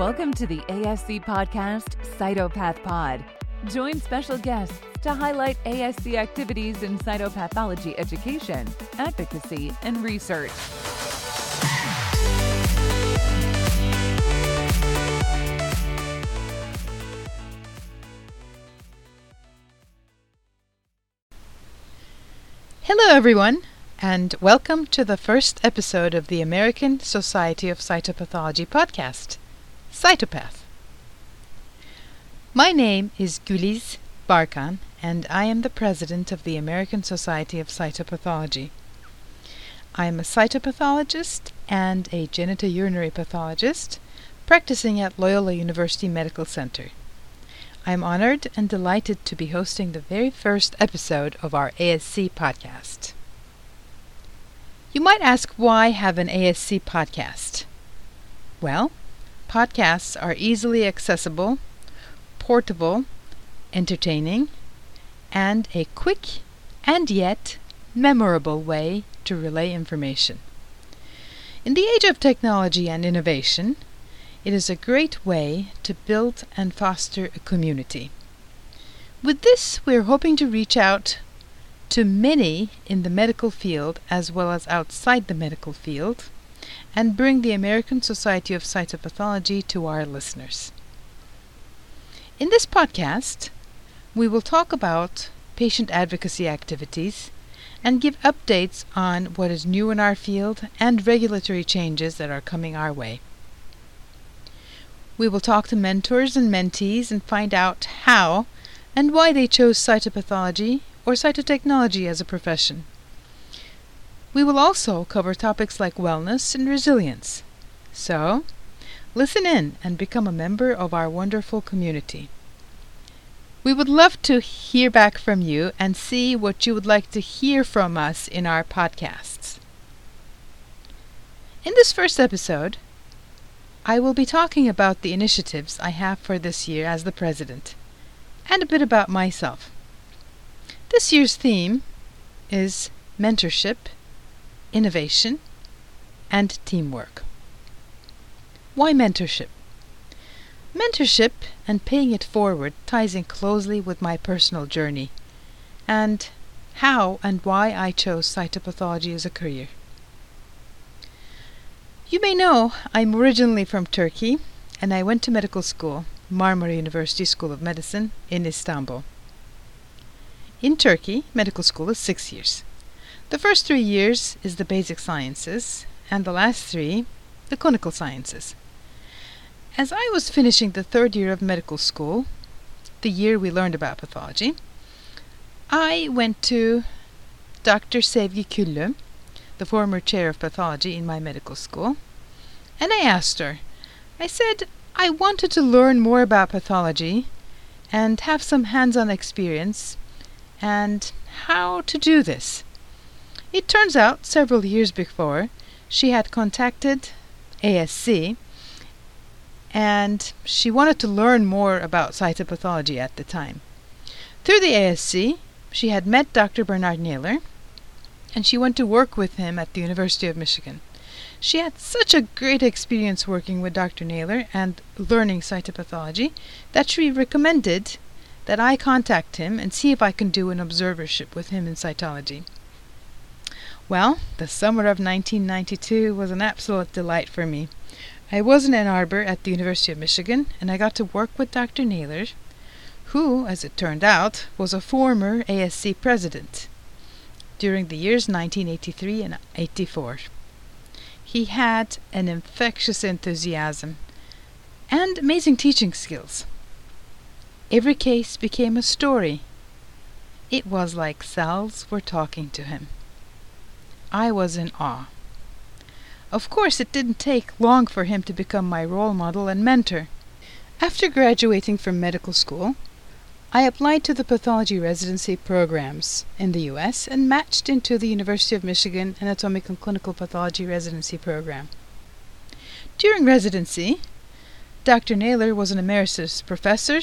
Welcome to the ASC podcast, Cytopath Pod. Join special guests to highlight ASC activities in cytopathology education, advocacy, and research. Hello, everyone, and welcome to the first episode of the American Society of Cytopathology podcast, Cytopath. My name is Guliz Barkan, and I am the president of the American Society of Cytopathology. I am a cytopathologist and a genitourinary pathologist practicing at Loyola University Medical Center. I am honored and delighted to be hosting the very first episode of our ASC podcast. You might ask why have an ASC podcast? Well, podcasts are easily accessible, portable, entertaining, and a quick and yet memorable way to relay information. In the age of technology and innovation, it is a great way to build and foster a community. With this, we are hoping to reach out to many in the medical field as well as outside the medical field and bring the American Society of Cytopathology to our listeners. In this podcast, we will talk about patient advocacy activities and give updates on what is new in our field and regulatory changes that are coming our way. We will talk to mentors and mentees and find out how and why they chose cytopathology or cytotechnology as a profession. We will also cover topics like wellness and resilience. So, listen in and become a member of our wonderful community. We would love to hear back from you and see what you would like to hear from us in our podcasts. In this first episode, I will be talking about the initiatives I have for this year as the president, and a bit about myself. This year's theme is mentorship, innovation, and teamwork. Why mentorship? Mentorship and paying it forward ties in closely with my personal journey and how and why I chose cytopathology as a career. You may know I'm originally from Turkey and I went to medical school, Marmara University School of Medicine in Istanbul. In Turkey, medical school is six years. The first three years is the basic sciences, and the last three, the clinical sciences. As I was finishing the third year of medical school, the year we learned about pathology, I went to Dr. Sevgi Küllü, the former chair of pathology in my medical school, and I asked her, I said, I wanted to learn more about pathology and have some hands on experience and how to do this. It turns out several years before she had contacted ASC and she wanted to learn more about cytopathology at the time. Through the ASC, she had met Dr. Bernard Naylor and she went to work with him at the University of Michigan. She had such a great experience working with Dr. Naylor and learning cytopathology that she recommended that I contact him and see if I can do an observership with him in cytology. Well, the summer of 1992 was an absolute delight for me. I was in Ann Arbor at the University of Michigan, and I got to work with Dr. Naylor, who, as it turned out, was a former ASC president during the years 1983 and 84. He had an infectious enthusiasm and amazing teaching skills. Every case became a story. It was like cells were talking to him. I was in awe. Of course, it didn't take long for him to become my role model and mentor. After graduating from medical school, I applied to the pathology residency programs in the US and matched into the University of Michigan Anatomic and Clinical Pathology residency program. During residency, Dr. Naylor was an emeritus professor,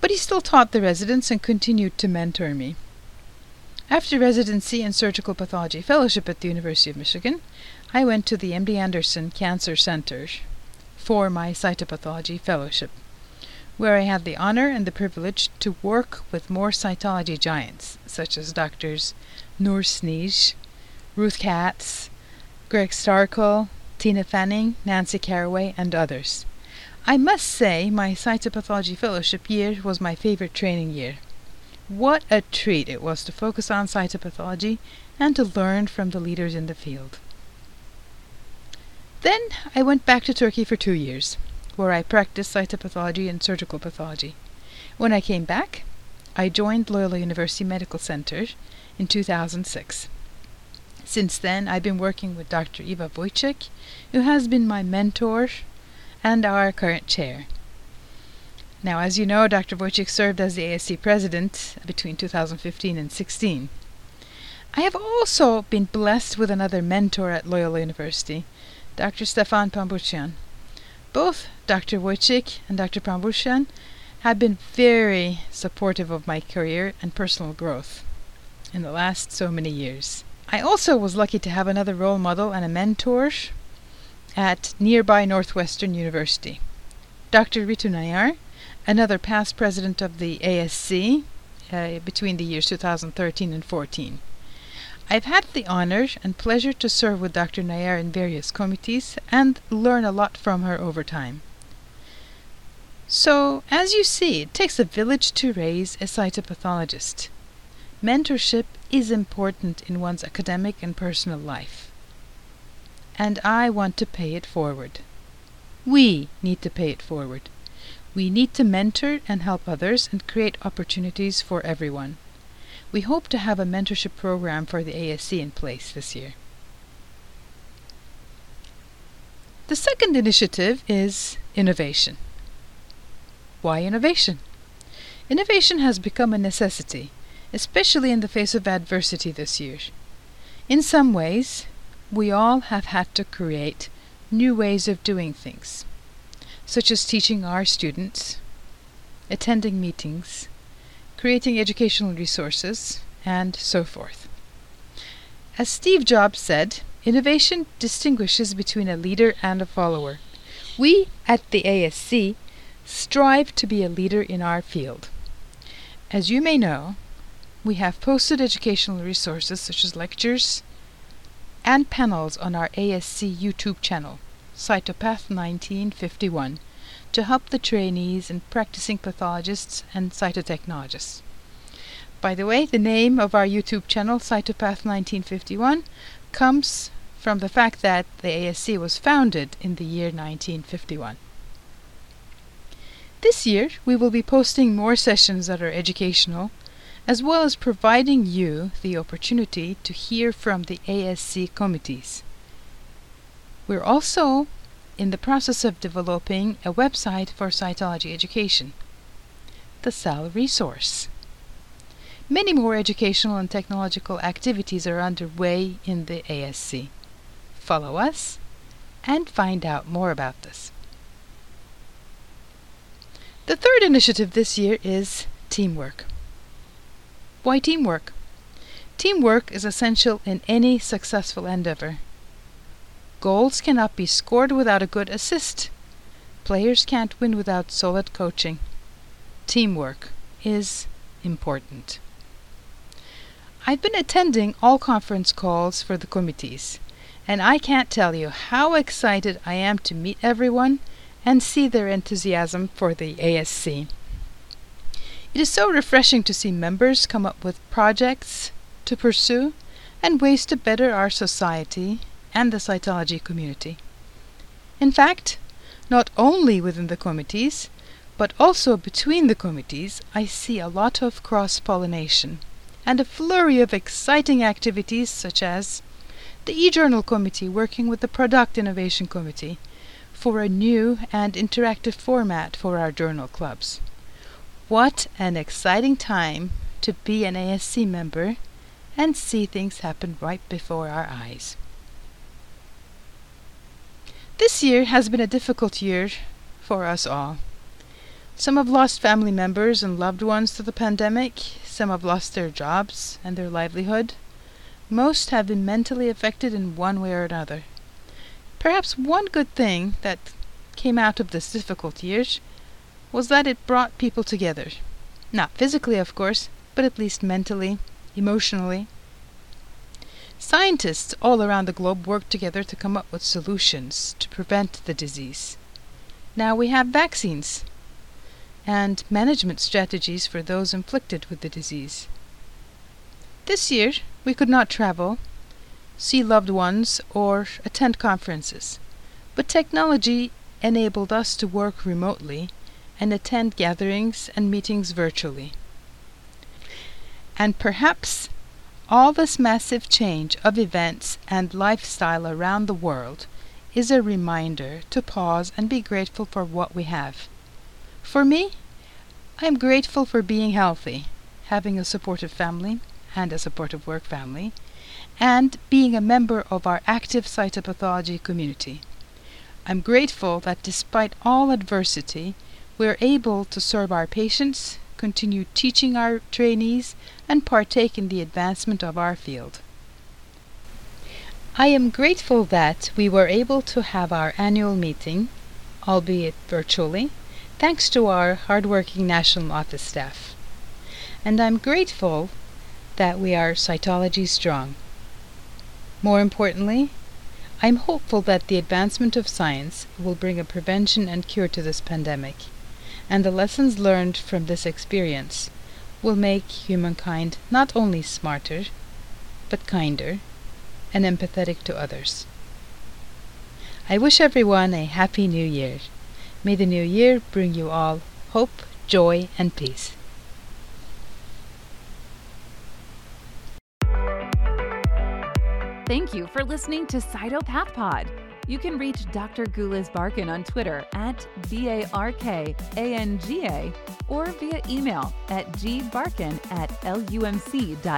but he still taught the residents and continued to mentor me. After residency in surgical pathology fellowship at the University of Michigan, I went to the MD Anderson Cancer Center for my cytopathology fellowship, where I had the honor and the privilege to work with more cytology giants, such as doctors Nour Sneige, Ruth Katz, Gregg Staerkel, Tina Fanning, Nancy Caraway, and others. I must say my cytopathology fellowship year was my favorite training year. What a treat it was to focus on cytopathology and to learn from the leaders in the field. Then I went back to Turkey for two years, where I practiced cytopathology and surgical pathology. When I came back, I joined Loyola University Medical Center in 2006. Since then, I've been working with Dr. Eva Wojcik, who has been my mentor and our current chair. Now, as you know, Dr. Wojcik served as the ASC president between 2015 and 16. I have also been blessed with another mentor at Loyola University, Dr. Stefan Pambuccian. Both Dr. Wojcik and Dr. Pambuccian have been very supportive of my career and personal growth in the last so many years. I also was lucky to have another role model and a mentor at nearby Northwestern University. Dr. Ritu Nayar, another past president of the ASC uh, between the years 2013 and 14. I've had the honor and pleasure to serve with Dr. Nayar in various committees and learn a lot from her over time. So, as you see, it takes a village to raise a cytopathologist. Mentorship is important in one's academic and personal life and I want to pay it forward. We need to pay it forward. We need to mentor and help others and create opportunities for everyone. We hope to have a mentorship program for the ASC in place this year. The second initiative is innovation. Why innovation? Innovation has become a necessity, especially in the face of adversity this year. In some ways, we all have had to create new ways of doing things, such as teaching our students, attending meetings, creating educational resources, and so forth. As Steve Jobs said, innovation distinguishes between a leader and a follower. We at the ASC strive to be a leader in our field. As you may know, we have posted educational resources such as lectures, and panels on our ASC YouTube channel, Cytopath 1951, to help the trainees and practicing pathologists and cytotechnologists. By the way, the name of our YouTube channel, Cytopath 1951, comes from the fact that the ASC was founded in the year 1951. This year, we will be posting more sessions that are educational as well as providing you the opportunity to hear from the ASC committees. We're also in the process of developing a website for cytology education, the Cell resource. Many more educational and technological activities are underway in the ASC. Follow us and find out more about this. The third initiative this year is teamwork. Why teamwork? Teamwork is essential in any successful endeavor. Goals cannot be scored without a good assist. Players can't win without solid coaching. Teamwork is important. I've been attending all conference calls for the committees, and I can't tell you how excited I am to meet everyone and see their enthusiasm for the ASC. It is so refreshing to see members come up with projects to pursue and ways to better our society and the cytology community. In fact, not only within the committees, but also between the committees, I see a lot of cross pollination and a flurry of exciting activities such as the e-journal committee working with the product innovation committee for a new and interactive format for our journal clubs. What an exciting time to be an ASC member and see things happen right before our eyes. This year has been a difficult year for us all. Some have lost family members and loved ones to the pandemic. Some have lost their jobs and their livelihood. Most have been mentally affected in one way or another. Perhaps one good thing that came out of this difficult year was that it brought people together. Not physically, of course, but at least mentally, emotionally. Scientists all around the globe worked together to come up with solutions to prevent the disease. Now we have vaccines and management strategies for those inflicted with the disease. This year, we could not travel, see loved ones, or attend conferences, but technology enabled us to work remotely and attend gatherings and meetings virtually. And perhaps all this massive change of events and lifestyle around the world is a reminder to pause and be grateful for what we have. For me, I am grateful for being healthy, having a supportive family and a supportive work family, and being a member of our active cytopathology community. I'm grateful that despite all adversity, we are able to serve our patients, continue teaching our trainees, and partake in the advancement of our field. I am grateful that we were able to have our annual meeting, albeit virtually, thanks to our hardworking national office staff. And I'm grateful that we are cytology strong. More importantly, I'm hopeful that the advancement of science will bring a prevention and cure to this pandemic and the lessons learned from this experience will make humankind not only smarter, but kinder and empathetic to others. I wish everyone a happy new year. May the new year bring you all hope, joy, and peace. Thank you for listening to Cytopath Pod. You can reach Dr. Guliz Barkan on Twitter at B A R K A N G A or via email at gbarkan at lumc.edu.